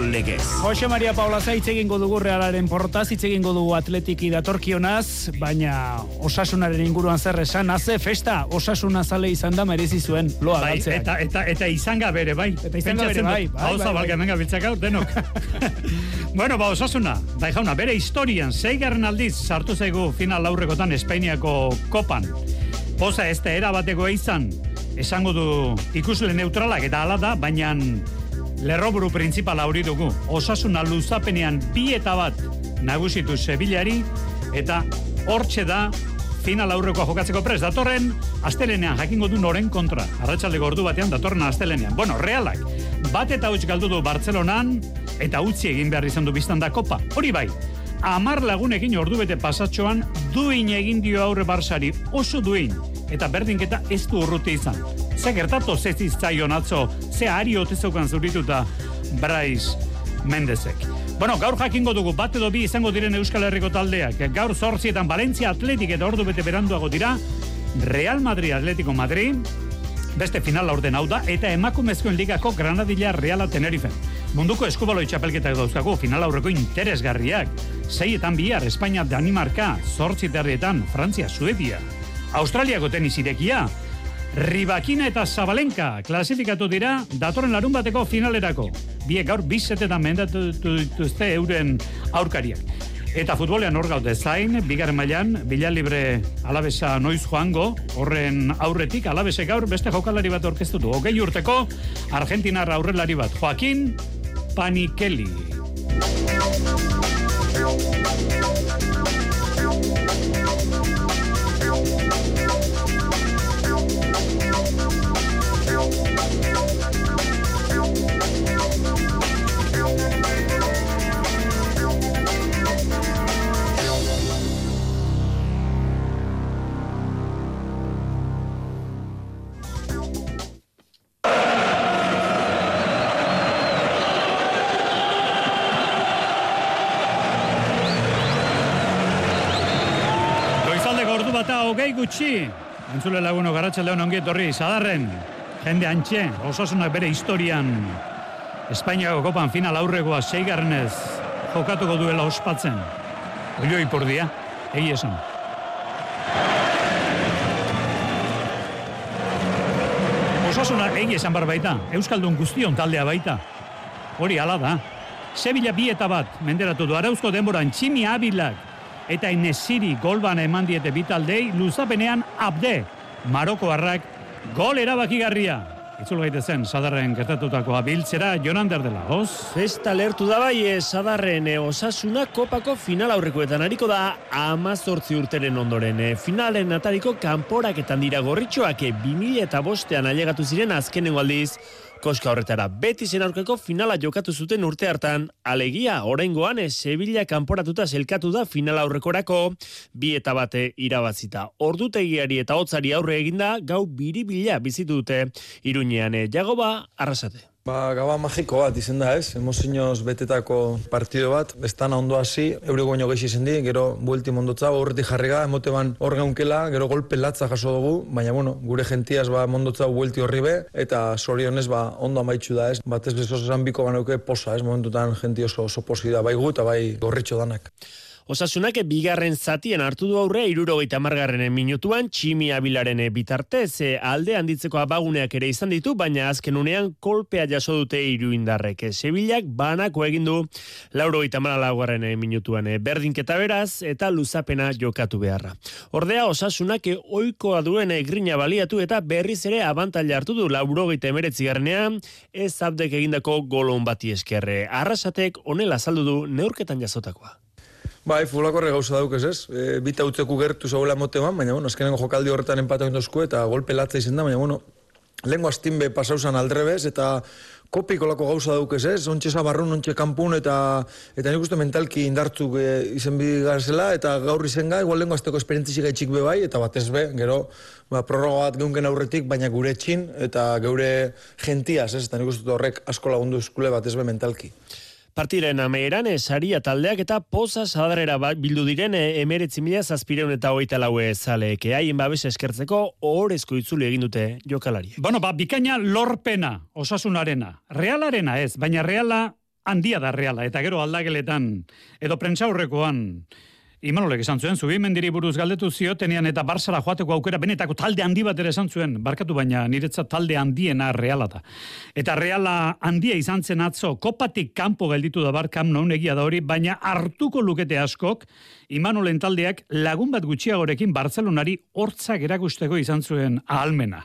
Legez. Jose Maria Paula Zaitz egingo dugu realaren portaz, hitz egingo dugu atletiki datorkionaz, baina osasunaren inguruan zer esan, haze festa, osasuna zale izan da merezi zuen loa Bai, galtzeak. eta, eta, eta izanga bere, bai. Eta izanga bere, bai, bai, Hau bai, bai. menga biltzak hau, denok. bueno, ba, osasuna, bai jauna, bere historian, zeigarren aldiz sartu zaigu final aurrekotan Espainiako kopan. Poza ez da erabatekoa izan, esango du ikusle neutralak eta hala da, baina lerroburu printzipala hori dugu. Osasuna luzapenean bi eta bat nagusitu Sevillari eta hortxe da final aurrekoa jokatzeko prest. Datorren, astelenean jakingo du noren kontra. Arratxaldeko ordu batean datorren astelenean. Bueno, realak, bat eta huts galdu du Bartzelonan, eta utzi egin behar izan du biztan da kopa. Hori bai, amar lagunekin ordu bete pasatxoan, duin egin dio aurre barsari, oso duin, eta berdinketa ez du urruti izan. Ze gertatu ze zitzaion atzo, ze ari otezaukan zurituta Bryce Mendezek. Bueno, gaur jakingo dugu bat edo bi izango diren Euskal Herriko taldeak. Gaur zortzietan Valencia Atletik eta ordu bete beranduago dira Real Madrid Atletico Madrid, beste final orden hau da, eta emakumezkoen ligako Granadilla Reala Tenerife. Munduko eskubaloi txapelketak dauzkagu final aurreko interesgarriak. Seietan bihar, Espainia Danimarka, zortzi terrietan, Frantzia, Suedia. Australiako tenis irekia, Ribakina eta Zabalenka klasifikatu dira datorren larun bateko finalerako. Biek gaur bizetetan mendatu dituzte euren aurkariak. Eta futbolean hor gaude zain, bigarren mailan, bila libre alabesa noiz joango, horren aurretik alabese gaur beste jokalari bat orkestu du. Hogei urteko, Argentinar aurrelari bat, Joaquin Panikeli. Bata hogei gutxi. Entzule laguno garatxaldeon ongi etorri, sadarren. Jende antxe, osasunak bere historian. Espainiako kopan final aurrekoa seigarrenez jokatuko duela ospatzen. Oio ipurdia, egi esan. Osasuna egi esan bar baita, Euskaldun guztion taldea baita. Hori hala da. Sevilla bi eta bat, menderatu du arauzko denboran Tximi Abilak eta Inesiri golban eman diete bitaldei, luzapenean abde, Marokoarrak gol erabakigarria. Itzul gaitezen, sadarren gertatutakoa biltzera, Jonander dela, hoz? Festa lertu da bai, eh, sadarren eh, osasuna kopako final aurrekoetan hariko da amazortzi urteren ondoren. eh, finalen atariko kanporaketan dira gorritxoak eh, 2000 eta bostean ailegatu ziren azkenengo aldiz, koska horretara beti zen aurkako finala jokatu zuten urte hartan, alegia, oraingoan eh, Sevilla kanporatuta zelkatu da final aurrekorako, bi eta bate irabazita. Ordutegiari eta hotzari aurre eginda, gau biribila bizitu dute iruñean. eh, Jagoba, arrasate. Ba, gaba magiko bat izen da ez, emozioz betetako partido bat, ez dana ondo hasi, eure goño geixi izen di, gero buelti mondotza, horretik jarriga, emote ban hor gaunkela, gero golpe latza jaso dugu, baina bueno, gure gentiaz ba mondotza buelti horri be, eta sorionez ba ondo amaitxu da ez, batez bezoz esan biko ganeuke posa ez, momentutan genti oso, oso posi da, bai gu eta bai gorritxo danak. Osasunak bigarren zatien hartu du aurre irurogeita margarren minutuan tximi abilaren bitartez e, alde handitzeko abaguneak ere izan ditu, baina azken unean kolpea jaso dute iruindarrek. Sevillak banako egin du laurogeita maralaguaren minutuan e, berdinketa beraz eta luzapena jokatu beharra. Ordea osasunak e, oikoa duen e, grina baliatu eta berriz ere abantaila hartu du laurogeita emeretzi garnean ez abdek egindako golon bati eskerre. Arrasatek onela saldu du neurketan jasotakoa. Bai, futbolako horre gauza daukez ez, e, bita utzeku gertu zauela mote ban, baina bueno, azkenengo jokaldi horretan empatu egin eta golpe latza izen da, baina bueno, lengo astinbe pasauzan aldrebez, eta kopikolako gauza daukez ez, ontxe zabarrun, ontxe kanpun, eta eta nik uste mentalki indartzuk e, izen bigarzela, eta gaur izen ga, igual lengo azteko esperientzi gaitxik be bai, eta batez be, gero, ba, prorroga bat geunken aurretik, baina gure txin, eta geure gentiaz, ez, eta nik uste horrek asko lagundu eskule batez be mentalki. Partiren ameeran, esaria taldeak eta poza sadarera ba- bildu diren e, emeretzi mila zazpireun eta hogeita laue zaleke. Haien babes eskertzeko ohorezko itzuli egin dute jokalari. Bueno, ba, bikaina lorpena, osasunarena. Realarena ez, baina reala handia da reala. Eta gero aldageletan, edo prentsaurrekoan, Imanolek esan zuen, zubimendiri buruz galdetu ziotenean eta Barsara joateko aukera benetako talde handi bat ere esan zuen, barkatu baina niretzat talde handiena reala da. Eta reala handia izan zen atzo, kopatik kanpo gelditu da barkam non egia da hori, baina hartuko lukete askok, Imanolen taldeak lagun bat gutxiagorekin Barcelonari hortzak erakusteko izan zuen ahalmena.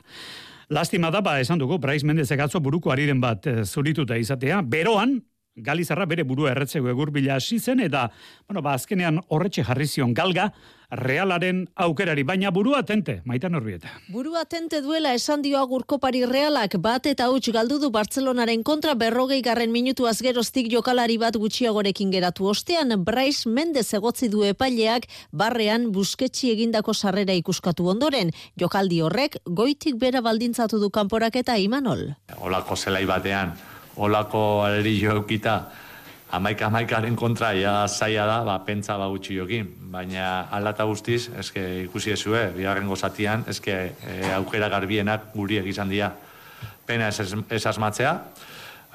Lastima da, ba, esan dugu, Brais Mendezek atzo buruko ariren bat eh, zurituta izatea, beroan, Galizarra bere burua erretzeko egur bila hasi zen, eta, bueno, ba, azkenean horretxe jarri zion galga, realaren aukerari, baina burua tente, maitan horbieta. Burua tente duela esan dio agurkopari realak bat eta huts galdu du Bartzelonaren kontra berrogei garren minutu azgeroztik jokalari bat gutxiagorekin geratu ostean, Brais Mendez egotzi du epaileak barrean busketxi egindako sarrera ikuskatu ondoren, jokaldi horrek goitik bera baldintzatu du kanporaketa imanol. olako zelai batean, olako aleri eukita, amaika amaikaren kontra ja zaila da, ba, pentsa ba gutxi jokin. Baina alata guztiz, eske ikusi ezue, bigarren gozatian, eske e, aukera garbienak guriek izan dira. Pena ez, ez asmatzea,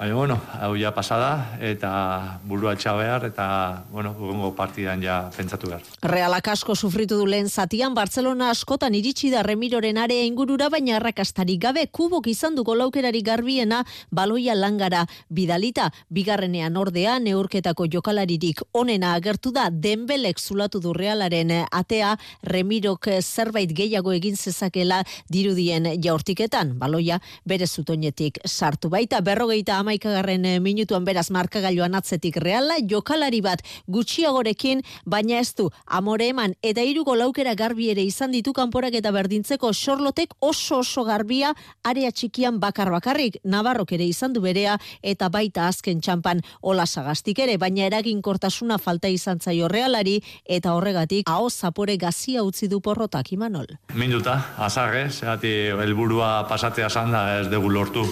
Baina, bueno, hau ja pasada, eta burua behar, eta, bueno, urrengo partidan ja pentsatu behar. Realak asko sufritu du lehen zatian, Barcelona askotan iritsi da Remiroren area ingurura, baina arrakastarik gabe kubok izan du golaukerari garbiena baloia langara bidalita. Bigarrenean ordea, neurketako jokalaririk onena agertu da, denbelek zulatu du realaren atea, Remirok zerbait gehiago egin zezakela dirudien jaurtiketan. Baloia bere zutoinetik sartu baita, berrogeita amaikagarren eh, minutuan beraz markagailuan atzetik reala, jokalari bat gutxiagorekin, baina ez du amore eman eta hiru golaukera garbi ere izan ditu kanporak eta berdintzeko sorlotek oso oso garbia area txikian bakar bakarrik Navarrok ere izan du berea eta baita azken txampan ola sagastik ere, baina eraginkortasuna falta izan zaio realari eta horregatik hau zapore gazia utzi du porrotak imanol. Minduta, azarre, zehati helburua pasatzea zan da ez dugu lortu.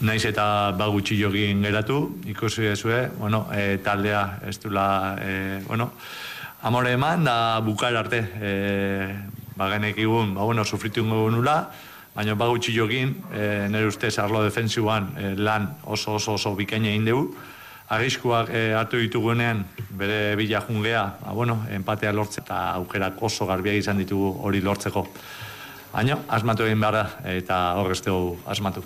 Naiz eta ba gutxi jogin geratu, ikusi ezue, bueno, e, taldea ez dula, e, bueno, amore eman da bukar arte. E, ba genek igun, ba bueno, sufritu ingo nula, baina ba gutxi jogin, e, nire ustez arlo defensiuan e, lan oso oso oso bikaina egin dugu. Arriskuak e, hartu ditugunean bere bila jungea, ba, bueno, empatea lortze eta aukerak oso garbiak izan ditugu hori lortzeko. Baina, asmatu egin behar da, eta horrezte asmatu.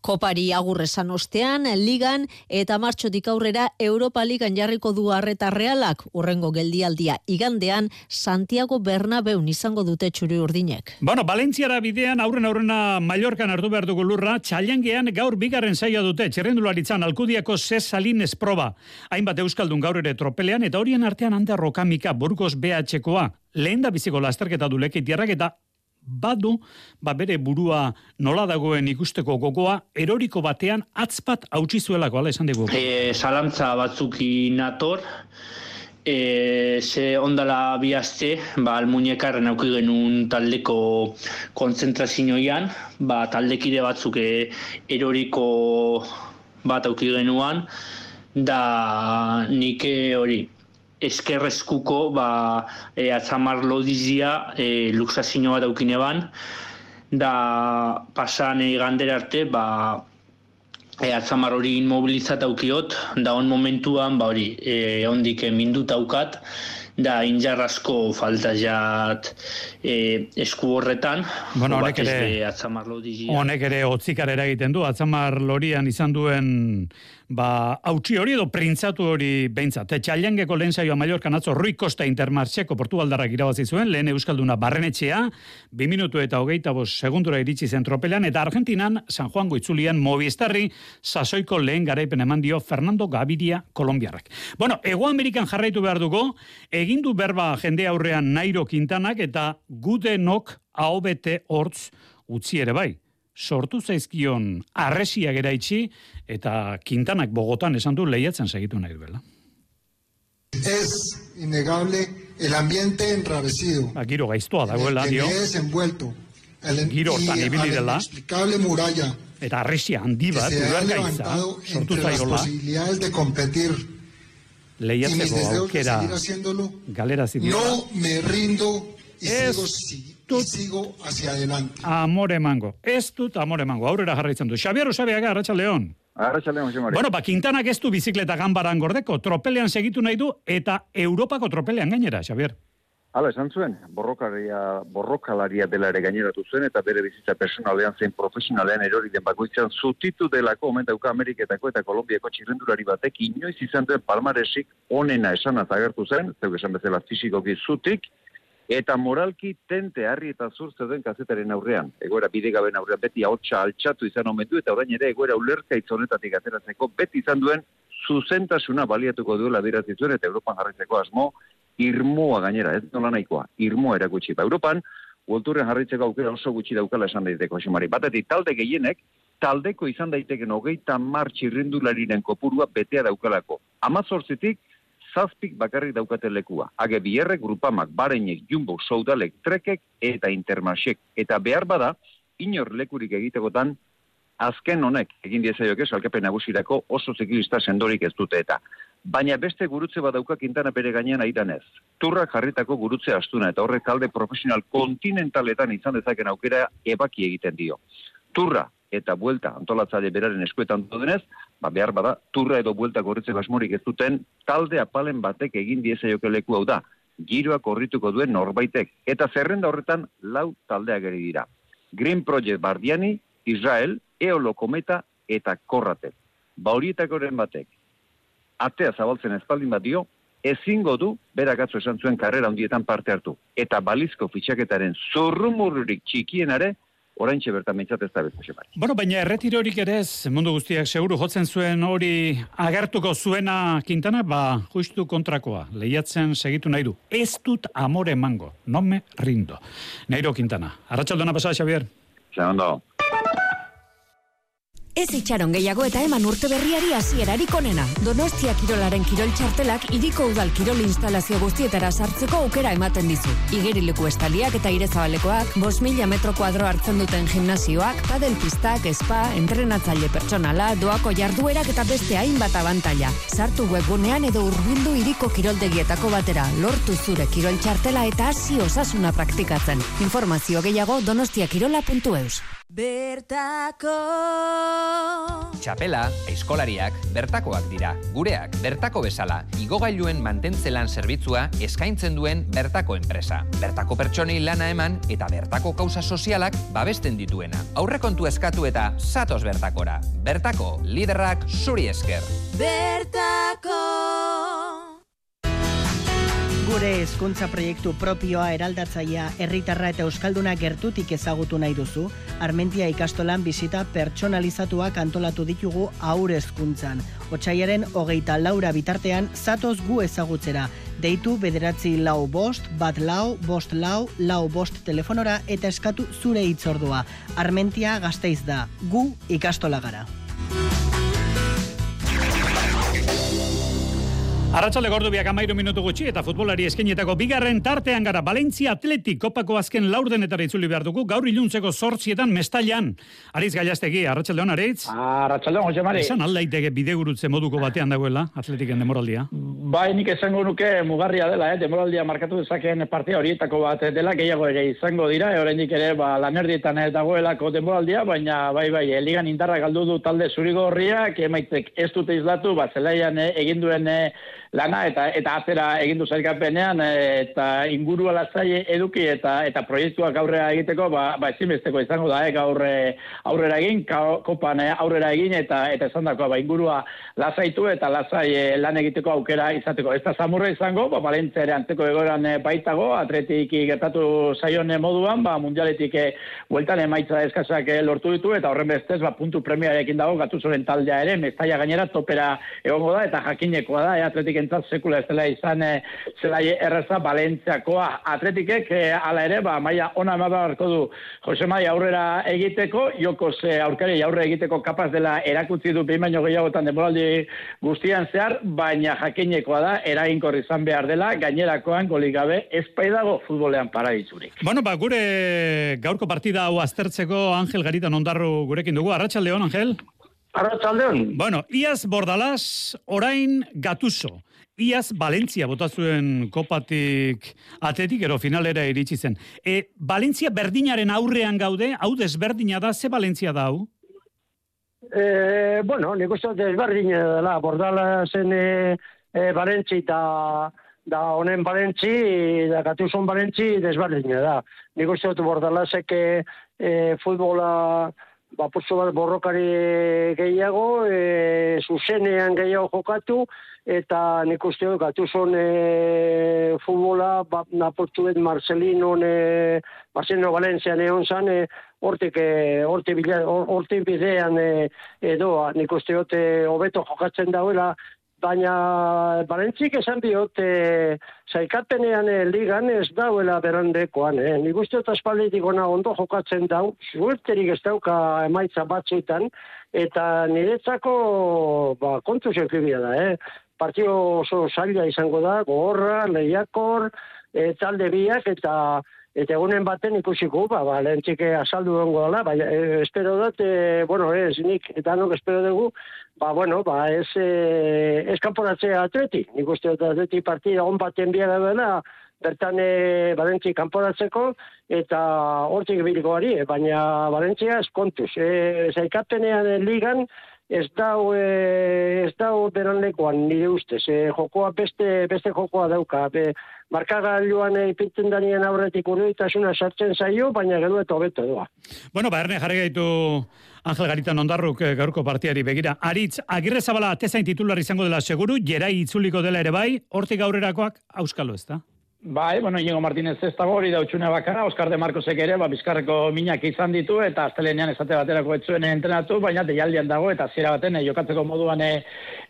Kopari agurresan ostean, ligan eta martxotik aurrera Europa Ligan jarriko du harreta realak urrengo geldialdia igandean Santiago Bernabeun izango dute txuri urdinek. Bueno, Valentziara bidean aurren aurrena Mallorcan hartu behar dugu lurra, txailangean gaur bigarren saioa dute, txerrendularitzan alkudiako Cesalines proba. Hainbat euskaldun gaur ere tropelean eta horien artean handa rokamika Burgos BH-koa. Lehen da biziko lasterketa du lekitiarrak eta badu, ba bere burua nola dagoen ikusteko gogoa, eroriko batean atzpat hautsi zuelako, ala esan dugu. E, salantza batzuki nator, e, ze ondala bihazte, ba, almuñekarren auki genuen taldeko konzentrazioian, ba, taldekide batzuk e, eroriko bat auki genuan, da nik hori, eskerrezkuko ba, e, atzamar lodizia e, luxazio bat aukine ban, da pasan gandera arte ba, e, atzamar hori inmobilizat aukiot, da on momentuan ba hori, e, ondik mindut aukat, da injarrasko falta jat e, esku horretan. Bueno, honek ere, honek ere otzikar eragiten du, atzamar lorian izan duen ba, hautsi hori edo printzatu hori behintzat. Txailangeko lehen saioa Mallorca atzo Rui Costa Intermarcheko portugaldarrak irabazi zuen, lehen Euskalduna barrenetxea, bi minutu eta hogeita bos segundura iritsi zen tropelean, eta Argentinan, San Juan Goitzulian, Movistarri, sasoiko lehen garaipen eman dio Fernando Gaviria Kolombiarrak. Bueno, Ego Amerikan jarraitu behar dugu, egindu berba jende aurrean Nairo Quintanak eta Gudenok AOBT hortz utzi ere bai sortu zaizkion arresiak eraitsi eta Quintanak Bogotan esan du lehiatzen segitu nahi duela. Es innegable el ambiente enrarecido. Ba, giro gaiztoa dagoela, dio. Es envuelto. El, giro hortan ibili dela. muralla. Eta arresia handi bat, urarka sortu zaigola. Las posibilidades de competir lehiatzeko aukera galera zidiola. No me rindo y Es sigo, si- y sigo hacia adelante. Amore emango. Ez dut amore emango. Aurrera jarraitzen du. Xabier Usabiaga, Arratxa León. Arratxaldeon, Jose Mari. Bueno, ba, Quintanak ez du bizikleta ganbaran gordeko, tropelean segitu nahi du, eta Europako tropelean gainera, Xabier. Hala, esan zuen, borrokaria, borrokalaria dela ere gaineratu zen, eta bere bizitza personalean zein profesionalean erori den bakoitzan zutitu delako, omen dauka Ameriketako eta Kolombiako txirrendulari batek, inoiz izan duen palmaresik onena esanaz agertu zen, zeuk esan bezala fizikoki zutik, eta moralki tente harri eta zur zeuden kazetaren aurrean. Egoera bidegaben aurrean beti ahotsa altxatu izan omen du, eta orain ere egoera ulerkaitz honetatik ateratzeko beti izan duen zuzentasuna baliatuko duela adierazi zuen eta Europan jarraitzeko asmo irmoa gainera, ez nola nahikoa, irmoa erakutsi. Ba, Europan, Worldtouren jarraitzeko aukera oso gutxi daukala esan daiteko, Xomari. Batetik, talde gehienek, taldeko izan daiteken hogeita mar txirrindulariren kopurua betea daukalako. Amazortzitik, zazpik bakarrik daukate lekua. Age bierrek, grupamak, bareinek, jumbo, soudalek, trekek eta intermarxek. Eta behar bada, inor lekurik egitekotan, azken honek, egin diezaiok ez, alkapen nagusirako oso ziklista sendorik ez dute eta. Baina beste gurutze badauka Quintana bere gainean aidan ez. Turrak jarritako gurutze astuna eta horrek talde profesional kontinentaletan izan dezaken aukera ebaki egiten dio. Turra eta buelta antolatzaile beraren eskuetan denez, ba behar bada, turra edo buelta gorritzeko asmorik ez duten, talde apalen batek egin diezaioke leku hau da, giroa korrituko duen norbaitek, eta zerrenda horretan lau taldeak ere dira. Green Project Bardiani, Israel, Eolo Kometa eta Korrate. Ba horietakoren batek, atea zabaltzen espaldin bat dio, ezingo du, berak atzo esan zuen karrera handietan parte hartu. Eta balizko fitxaketaren zurrumurrurik txikienare, oraintxe bertan mentzat ez da beste xemari. Bueno, baina erretirorik ere ez, mundu guztiak seguru jotzen zuen hori agertuko zuena Quintana, ba, justu kontrakoa, lehiatzen segitu nahi du. Ez dut amore emango, no me rindo. Neiro Quintana. Arratxaldona pasa, Xavier. Ondo. Ez itxaron gehiago eta eman urte berriari hasierarik onena. Donostia Kirolaren kirol txartelak iriko udal kirol instalazio guztietara sartzeko aukera ematen dizu. Igerileku estaliak eta irezabalekoak, bos mila metro kuadro hartzen duten gimnasioak, padel pistak, spa, entrenatzaile pertsonala, doako jarduerak eta beste hainbat abantaila. Sartu webgunean edo urbildu iriko kiroldegietako batera, lortu zure kirol txartela eta hasi osasuna praktikatzen. Informazio gehiago donostiakirola.eus. Bertako Txapela, eskolariak, bertakoak dira. Gureak, bertako bezala, igogailuen mantentzelan zerbitzua eskaintzen duen bertako enpresa. Bertako pertsonei lana eman eta bertako kausa sozialak babesten dituena. Aurrekontu eskatu eta satos bertakora. Bertako, liderrak zuri esker. Bertako Gure hezkuntza proiektu propioa eraldatzaia herritarra eta euskalduna gertutik ezagutu nahi duzu, Armentia ikastolan bizita pertsonalizatuak antolatu ditugu aur hezkuntzan. Otsaiaren hogeita laura bitartean zatoz gu ezagutzera. Deitu bederatzi lau bost, bat lau, bost lau, lau bost telefonora eta eskatu zure hitzordua. Armentia gazteiz da, gu ikastola gara. Arratxalde gordu biak amairu minutu gutxi eta futbolari eskenetako bigarren tartean gara Valencia Atletik kopako azken laurdenetara itzuli behar dugu, gaur iluntzeko sortzietan mestailan. Ariz Gaiastegi, Arratxalde hon, Aritz? Arratxalde hon, Jose Mari. Esan aldaiteke bidegurutze moduko batean dagoela, Atletiken demoraldia? Bai, nik esango nuke mugarria dela, eh? demoraldia markatu dezakeen partia horietako bat dela, gehiago ere izango dira, e, oraindik ere ba, lanerdietan dagoelako demoraldia, baina bai, bai, eligan indarra galdu du talde zurigorriak, emaitek ez dute izlatu, ba, zelaian eh, egin duen eh, lana eta eta atzera egin du zailkapenean eta ingurua lasai eduki eta eta proiektuak aurrera egiteko ba ba ezinbesteko izango da eh, gaur aurrera egin kopan aurrera egin eta eta esandakoa ba ingurua lasaitu eta lasai lan egiteko aukera izateko. Ez da samurra izango ba Valentzia ere anteko egoran baitago atletiki gertatu saion moduan ba mundialetik bueltan emaitza eskasak lortu ditu eta horren bestez ba puntu premiarekin dago gatuzoren taldea ere mestaia gainera topera egongo da eta jakinekoa da e, atletik entzat sekula ez dela izan e, zelai erraza Balentziakoa. Atletikek e, ala ere, ba, maia ona emabarko du Jose Maia aurrera egiteko, jokos e, aurkari aurre egiteko kapaz dela erakutzi du behin baino gehiagotan demoraldi guztian zehar, baina jakinekoa da, eraginkor izan behar dela, gainerakoan golik gabe ezpaidago futbolean paraditzurik. Bueno, ba, gure gaurko partida hau aztertzeko Angel Garitan ondarru gurekin dugu. Arratxaldeon, Angel? Arratxaldeon. Bueno, Iaz Bordalaz, orain Gatuso. iaz Valentzia bota zuen kopatik atletik ero finalera iritsi zen. E, Valentzia berdinaren aurrean gaude, hau desberdina da, ze Valentzia da hau? E, bueno, nik uste desberdina dela, bordala zen e, e, Valentzi eta da honen Valentzi, da Gatuzon Valentzi desberdina da. Nik uste dut bordala zeke e, futbola ba, putzu bat borrokari gehiago, e, zuzenean gehiago jokatu, eta nik uste dut Gatuzon e, futbola ba, napurtu Marcelino e, Marcelino Valencian egon zan, e, hortik e, hortik bidean e, edo nik uste dut e, hobeto jokatzen dauela baina Balentzik esan diot e, zaikapenean e, ligan ez dauela berandekoan e. nik uste dut aspalditik ona ondo jokatzen dau suerterik ez dauka emaitza batzuetan eta niretzako ba, kontu zeukibia da eh? partio oso zaila izango da gogorra, lehiakor e, talde biak eta Eta egunen baten ikusiko, ba, ba lehentxike azaldu dongo dela, ba, e, espero dut, e, bueno, ez, nik, eta nok espero dugu, ba, bueno, ba, ez, e, ez kanporatzea atleti. Nik uste dut atleti partida on baten biara dela, bertan e, Balentzi kanporatzeko, eta hortik biliko ari, baina Balentzia ez kontuz. E, zaikapenean e, ligan, ez dau, e, ez dau beranlekoan nire ustez. E, jokoa beste, beste jokoa dauka. Be, markagailuan e, ipintzen danien aurretik urritasuna sartzen zaio, baina gero eta hobeto doa. Bueno, ba, erne jarri gaitu Angel Garitan ondarruk eh, gaurko partiari begira. Aritz, agirre zabala atezain titular izango dela seguru, jerai itzuliko dela ere bai, hortik aurrerakoak auskalo ez da? Bai, bueno, Inigo Martínez ez dago hori da utxune bakara, Oskar de Marcosek ere, ba, bizkarreko minak izan ditu, eta astelenean esate baterako ez zuen entrenatu, baina deialdian dago, eta zira baten eh, jokatzeko moduan eh,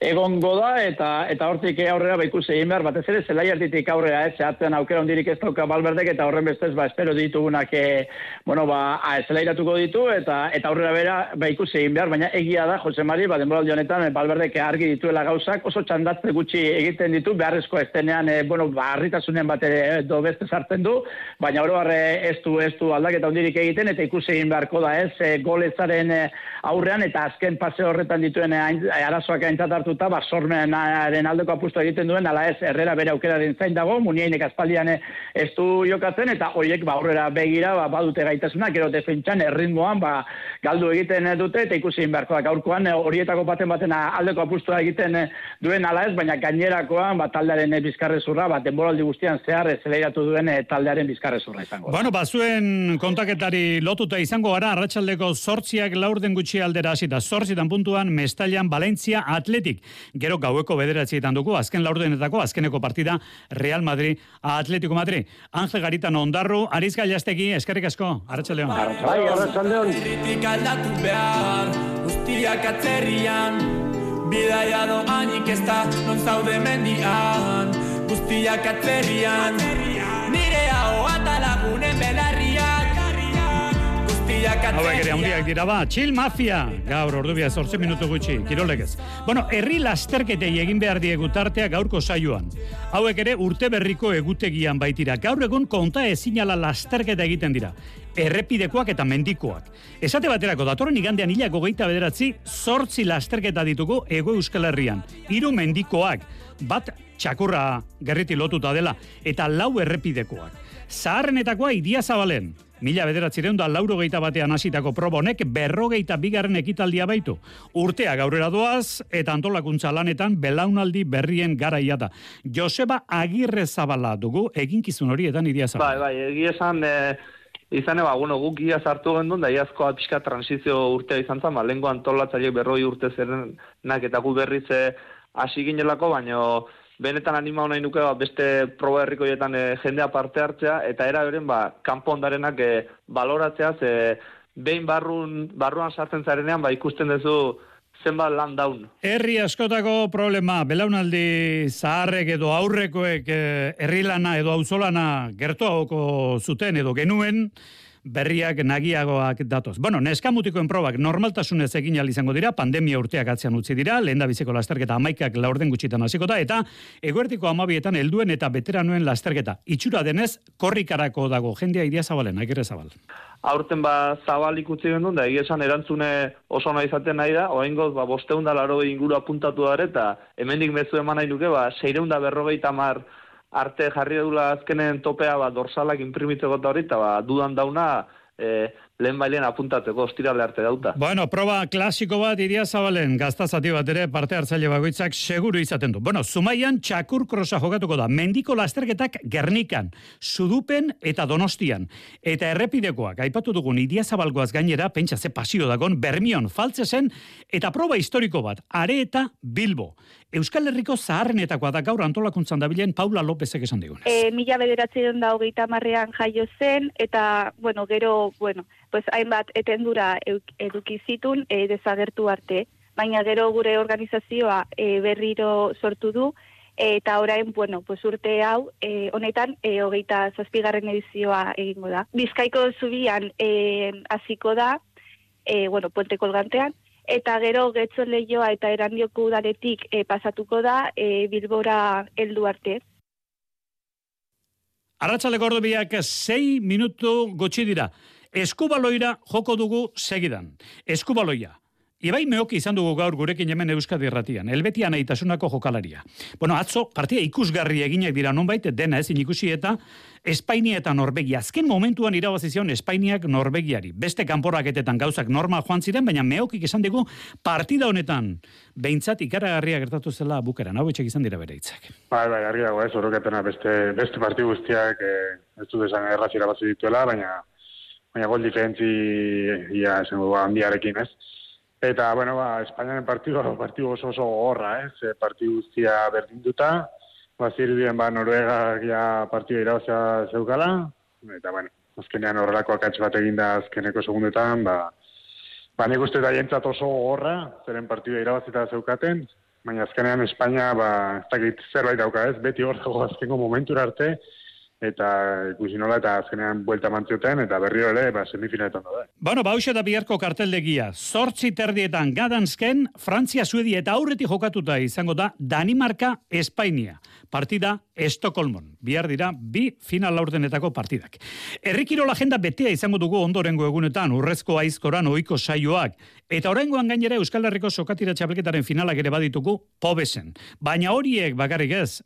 egongo da, eta eta hortik eh, aurrera ba ikusi egin behar, batez ere zelai artitik aurrera, ez, zehatzen aukera ondirik ez dauka balberdek, eta horren bestez, ba, espero ditugunak, e, bueno, ba, a, zelairatuko ditu, eta eta aurrera bera, ba, ikusi egin behar, baina egia da, Jose Mari, ba, denboraldi honetan, eh, balberdek argi dituela gauzak, oso txandatze gutxi egiten ditu, beharrezko estenean, e, bueno, ba, harritasunen bat ere edo beste sartzen du, baina oro harre ez du, ez du aldaketa hondirik egiten, eta ikusi egin beharko da, ez, e, golezaren aurrean, eta azken pase horretan dituen arazoak aintzat hartuta, ba, sormenaren aldeko apustu egiten duen, ala ez, herrera bere aukeraren zain dago, muniainek aspaldian ez du jokatzen, eta horiek ba, aurrera begira, ba, badute gaitasuna, gero defentsan, erritmoan, ba, galdu egiten dute, eta ikusi egin beharko da, gaurkoan horietako baten baten aldeko apustua egiten duen ala ez, baina gainerakoan, ba, taldearen bizkarrezurra, ba, denboraldi guztian zehar, ez zelairatu duen e, taldearen bizkarrezurra izango. Bueno, ba, zuen kontaketari lotuta izango gara, arratsaldeko sortziak laurden gutxi aldera hasita, sortzitan puntuan, Mestalian, Valentzia, Atletik. Gero gaueko bederatzietan dugu, azken laurdenetako, azkeneko partida, Real Madrid, Atletico Madrid. Angel Garitan ondarru, Ariz Gailastegi, eskerrik asko, arratsaldeon. Bai, arratsaldeon. Aldatu behar, guztiak atzerrian Bidaia doanik ez da, non zaude mendian Guztiak atzerrian Nire hau eta lagunen belarriak Hauek ere handiak dira ba, Chill Mafia, gaur ordubia 8 minutu gutxi, kirolegez. Bueno, herri lasterketei egin behar diegu tartea gaurko saioan. Hauek ere urte berriko egutegian baitira. Gaur egun konta ezinala lasterketa egiten dira. Errepidekoak eta mendikoak. Esate baterako, datorren igandean hilako geita bederatzi, sortzi lasterketa ditugu ego euskal herrian. Hiru mendikoak, bat txakurra gerriti lotuta dela, eta lau errepidekoak. Zaharrenetakoa idia zabalen. Mila bederatzireun da lauro geita batean hasitako probonek berrogeita bigarren ekitaldia baitu. Urtea gaurera doaz eta antolakuntza lanetan belaunaldi berrien garaia da. Joseba Agirre Zabala dugu eginkizun horietan idia Bai, zabala. bai, egia esan, e, izan eba, bueno, guk ia sartu gendun, da iazkoa pixka transizio urtea izan zen, ba, lehenko antolatzaileek berroi urte zerenak eta gu berriz e, hasi ginelako, baino benetan anima nahi nuke ba, beste proba herrikoietan e, jendea parte hartzea, eta era beren, ba, kanpo ondarenak e, baloratzea, ze behin barrun, barruan sartzen zarenean, ba, ikusten duzu zenbat lan daun. Herri askotako problema, belaunaldi zaharrek edo aurrekoek eh, herri lana edo auzolana gertuagoko zuten edo genuen, berriak nagiagoak datoz. Bueno, neskamutikoen probak normaltasunez egin ahal izango dira, pandemia urteak atzean utzi dira, lehen da biziko lasterketa amaikak laurden gutxitan hasiko da, eta eguertiko amabietan helduen eta veteranuen lasterketa. Itxura denez, korrikarako dago, jendea idia zabalen, agirre zabal. aurten ba zabal ikutzen genuen, da esan erantzune oso nahi izaten nahi da, oaingoz ba bosteun da laro inguru apuntatu dara, eta hemendik mezu eman nahi nuke, ba seireun da berrogei tamar arte jarri dula azkenen topea ba dorsalak imprimitzeko eta hori, eta ba dudan dauna e, lehen bailen apuntatzeko, ostirale arte dauta. Bueno, proba klasiko bat iria zabalen, gaztazati bat ere parte hartzaile bagoitzak seguru izaten du. Bueno, Zumaian txakur krosa jokatuko da, mendiko lasterketak Gernikan, Sudupen eta Donostian. Eta errepidekoak, aipatu dugun iria zabalgoaz gainera, pentsa ze pasio dagon, Bermion, Faltzesen, eta proba historiko bat, Are eta Bilbo. Euskal Herriko zaharrenetakoa da gaur antolakuntzan dabilen Paula Lópezek esan digun. E, mila bederatzen da hogeita marrean jaio zen, eta, bueno, gero, bueno, pues hainbat etendura eduki zitun e, desagertu arte. Baina gero gure organizazioa e, berriro sortu du, eta orain, bueno, pues urte hau, e, honetan, e, hogeita zazpigarren edizioa egingo da. Bizkaiko zubian e, hasiko da, e, bueno, puente kolgantean, eta gero getxo lehioa eta erandioko udaretik e, pasatuko da e, Bilbora heldu arte. Arratxaleko ordubiak sei minutu gotxi dira. Eskubaloira joko dugu segidan. Eskubaloia. Ibai meoki izan dugu gaur gurekin hemen Euskadi erratian. Elbetia nahitasunako jokalaria. Bueno, atzo, partia ikusgarri eginak dira nonbait, dena ezin ikusi eta Espainia eta Norvegia. Azken momentuan irabazi zion Espainiak Norvegiari. Beste kanporaketetan gauzak normal joan ziren, baina meokik esan digu partida honetan behintzat ikaragarria gertatu zela bukeran. Hau etxek izan dira bere hitzak. Bai, bai, argi dago ez, horroketena beste, beste parti guztiak eh, ez dut esan erraz irabazi dituela, baina baina gol diferentzi ia dugu handiarekin ez. Eta, bueno, ba, Espainiaren partidu, partidu oso oso gorra, ez, partidu guztia berdinduta, ba, zirudien, ba, Noruega ja partidu irabazia zeukala, eta, bueno, azkenean horrelako akatz bat eginda azkeneko segundetan, ba, ba, nik uste da jentzat oso gorra, zeren partidua irabazita zeukaten, baina azkenean Espainia, ba, ez dakit zerbait dauka ez, beti hor dago azkengo momentura arte, eta ikusi nola, eta azkenean buelta mantzioten, eta berriro ere, ba, semifinaletan da. Bueno, ba, da biharko karteldegia. Zortzi terdietan Gadansken, Frantzia, Suedia eta aurretik jokatuta izango da Danimarka, Espainia. Partida Estokolmon. Bihar dira bi final laurdenetako partidak. Herrikirol agenda betea izango dugu ondorengo egunetan, urrezko aizkoran ohiko saioak. Eta oraingoan gainera Euskal Herriko sokatira txapelketaren finalak ere baditugu pobesen. Baina horiek bakarrik ez,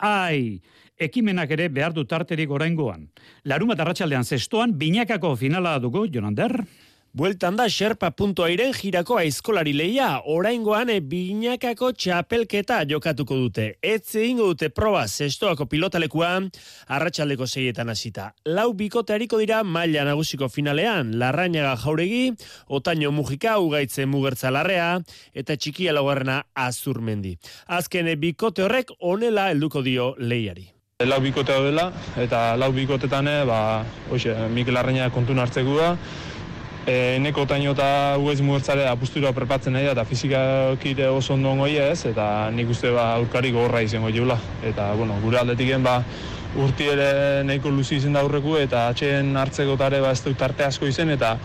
sherpa.ai ekimenak ere behar du tarterik oraingoan. Larumat arratsaldean zestoan, binakako finala dugu, Jonander. Bueltan da Sherpa.airen jirako aizkolari leia, oraingoan e, binakako txapelketa jokatuko dute. Ez egingo dute proba zestoako pilotalekua, arratsaldeko zeietan hasita. Lau bikote hariko dira maila nagusiko finalean, Larrañaga jauregi, Otaino Mujika, Ugaitze Mugertza Larrea, eta txikia laugarrena Azurmendi. Azken e, bikote horrek onela helduko dio leiari. Lau bikote dela eta lau bikotetan, eh, ba, hoxe, Mikel Arreina kontun hartzeko da, e, neko taino eta ugez mugertzare apustura prepatzen nahi da, eta fizikakire oso ondo ongoi ez, eta nik uste ba, aurkari gogorra izango jola. Eta, bueno, gure aldetiken ba, urti ere nahiko luzi izen da aurreku, eta atxeen hartzeko tare ba, ez dut tarte asko izen, eta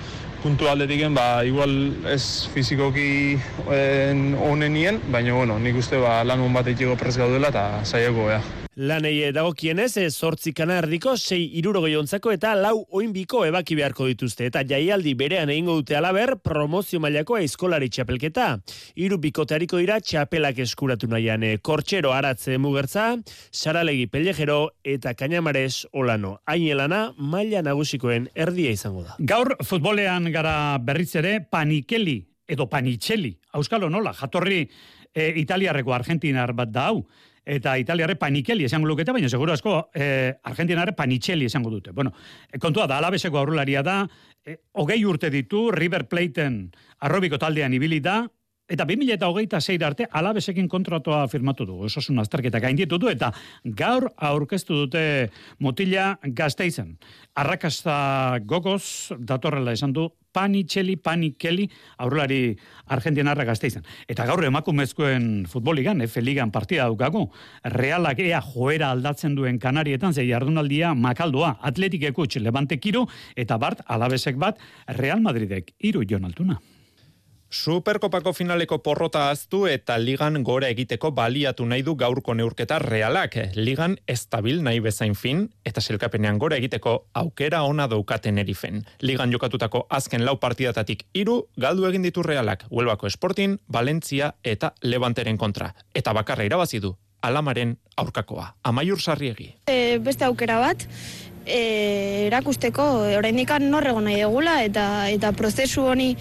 puntu aldetiken, ba, igual ez fizikoki en, onenien, baina, bueno, nik uste ba, lan hon bat egiteko prez gaudela, eta saiako, ja. Lanei dagokienez, e, zortzi kanardiko, sei irurogei ontzako eta lau oinbiko ebaki beharko dituzte. Eta jaialdi berean egingo dute alaber, promozio mailako aizkolari txapelketa. Iru bikoteariko dira txapelak eskuratu nahian. E, Kortxero aratze mugertza, saralegi pelejero eta kainamares olano. Ainelana, maila nagusikoen erdia izango da. Gaur futbolean gara berriz ere panikeli edo panitxeli. Auskalo nola, jatorri e, italiarreko argentinar bat da hau eta italiarre panikeli esango lukete, baina seguro asko eh, argentinarre panitxeli esango dute. Bueno, eh, kontua da, alabeseko aurrularia da, eh, hogei urte ditu, River Plateen arrobiko taldean ibili da, eta 2000 eta hogeita zeir arte alabesekin kontratua firmatu du, osasun azterketa gainditu du, eta gaur aurkeztu dute motila gazteizen. Arrakasta gogoz datorrela esan du panitxeli, panikeli, aurrelari argentinarra gazte izan. Eta gaur emakumezkoen futboligan, F ligan partida daukagu, realak ea joera aldatzen duen kanarietan, zei jardunaldia makaldoa, atletik ekutx, levante kiro, eta bart, alabesek bat, Real Madridek, iru jon altuna. Superkopako finaleko porrota aztu eta ligan gora egiteko baliatu nahi du gaurko neurketa realak. Ligan estabil nahi bezain fin eta selkapenean gora egiteko aukera ona daukaten erifen. Ligan jokatutako azken lau partidatatik iru galdu egin ditu realak. Huelbako Sporting, Valentzia eta Levanteren kontra. Eta bakarra irabazi du alamaren aurkakoa. Amaiur sarriegi. E, beste aukera bat, e, erakusteko oraindik norrego nahi degula eta eta prozesu honi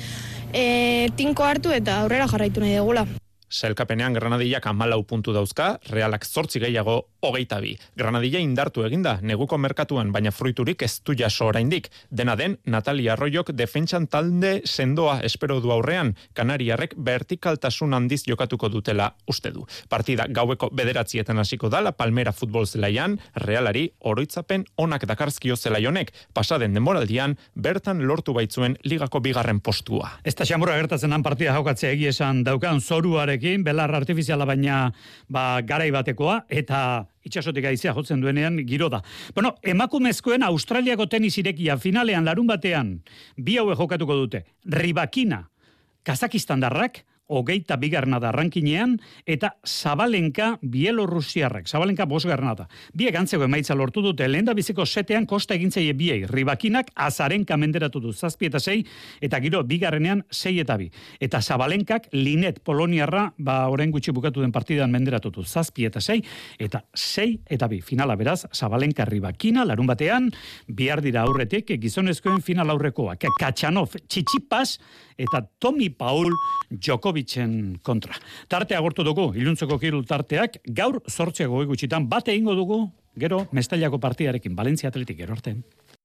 e, tinko hartu eta aurrera jarraitu nahi degula. Selkapenean Granadillak amalau puntu dauzka, realak zortzi gehiago hogeita bi. Granadilla indartu eginda, neguko merkatuan, baina fruiturik ez du jaso oraindik. Dena den, Natalia Arroyok defentsan talde sendoa espero du aurrean, Kanariarrek vertikaltasun handiz jokatuko dutela uste du. Partida gaueko bederatzietan hasiko dala Palmera futbol zelaian, realari oroitzapen onak dakarzkio zelaionek, pasaden denboraldian, bertan lortu baitzuen ligako bigarren postua. Ez da xamurra gertatzen partida jaukatzea egiesan daukan zoruarekin, belar artifiziala baina ba, garai batekoa, eta itxasotik aizea jotzen duenean giro da. Bueno, emakumezkoen Australiako tenis irekia finalean larun batean bi haue jokatuko dute. Ribakina, Kazakistandarrak, hogeita bigarna da rankinean, eta Zabalenka Bielorrusiarrek, Zabalenka bosgarna da. Biek antzeko emaitza lortu dute, lehen da biziko setean kosta egintzaile biei, ribakinak azaren kamenderatu du, zazpi eta sei, eta giro bigarrenean sei eta bi. Eta Zabalenkak linet Poloniarra, ba, oren gutxi bukatu den partidan menderatu du, zazpi eta sei, eta sei eta bi. Finala beraz, Zabalenka ribakina, larun batean, bihar dira aurretik, gizonezkoen final aurrekoa, Katxanov, Txitsipas, eta Tomi Paul Djokovicen kontra. Tarte agortu dugu, iluntzeko kirul tarteak, gaur sortzeago egutxitan, bate ingo dugu, gero, mestailako partidarekin, Valencia Atletik, gero arte.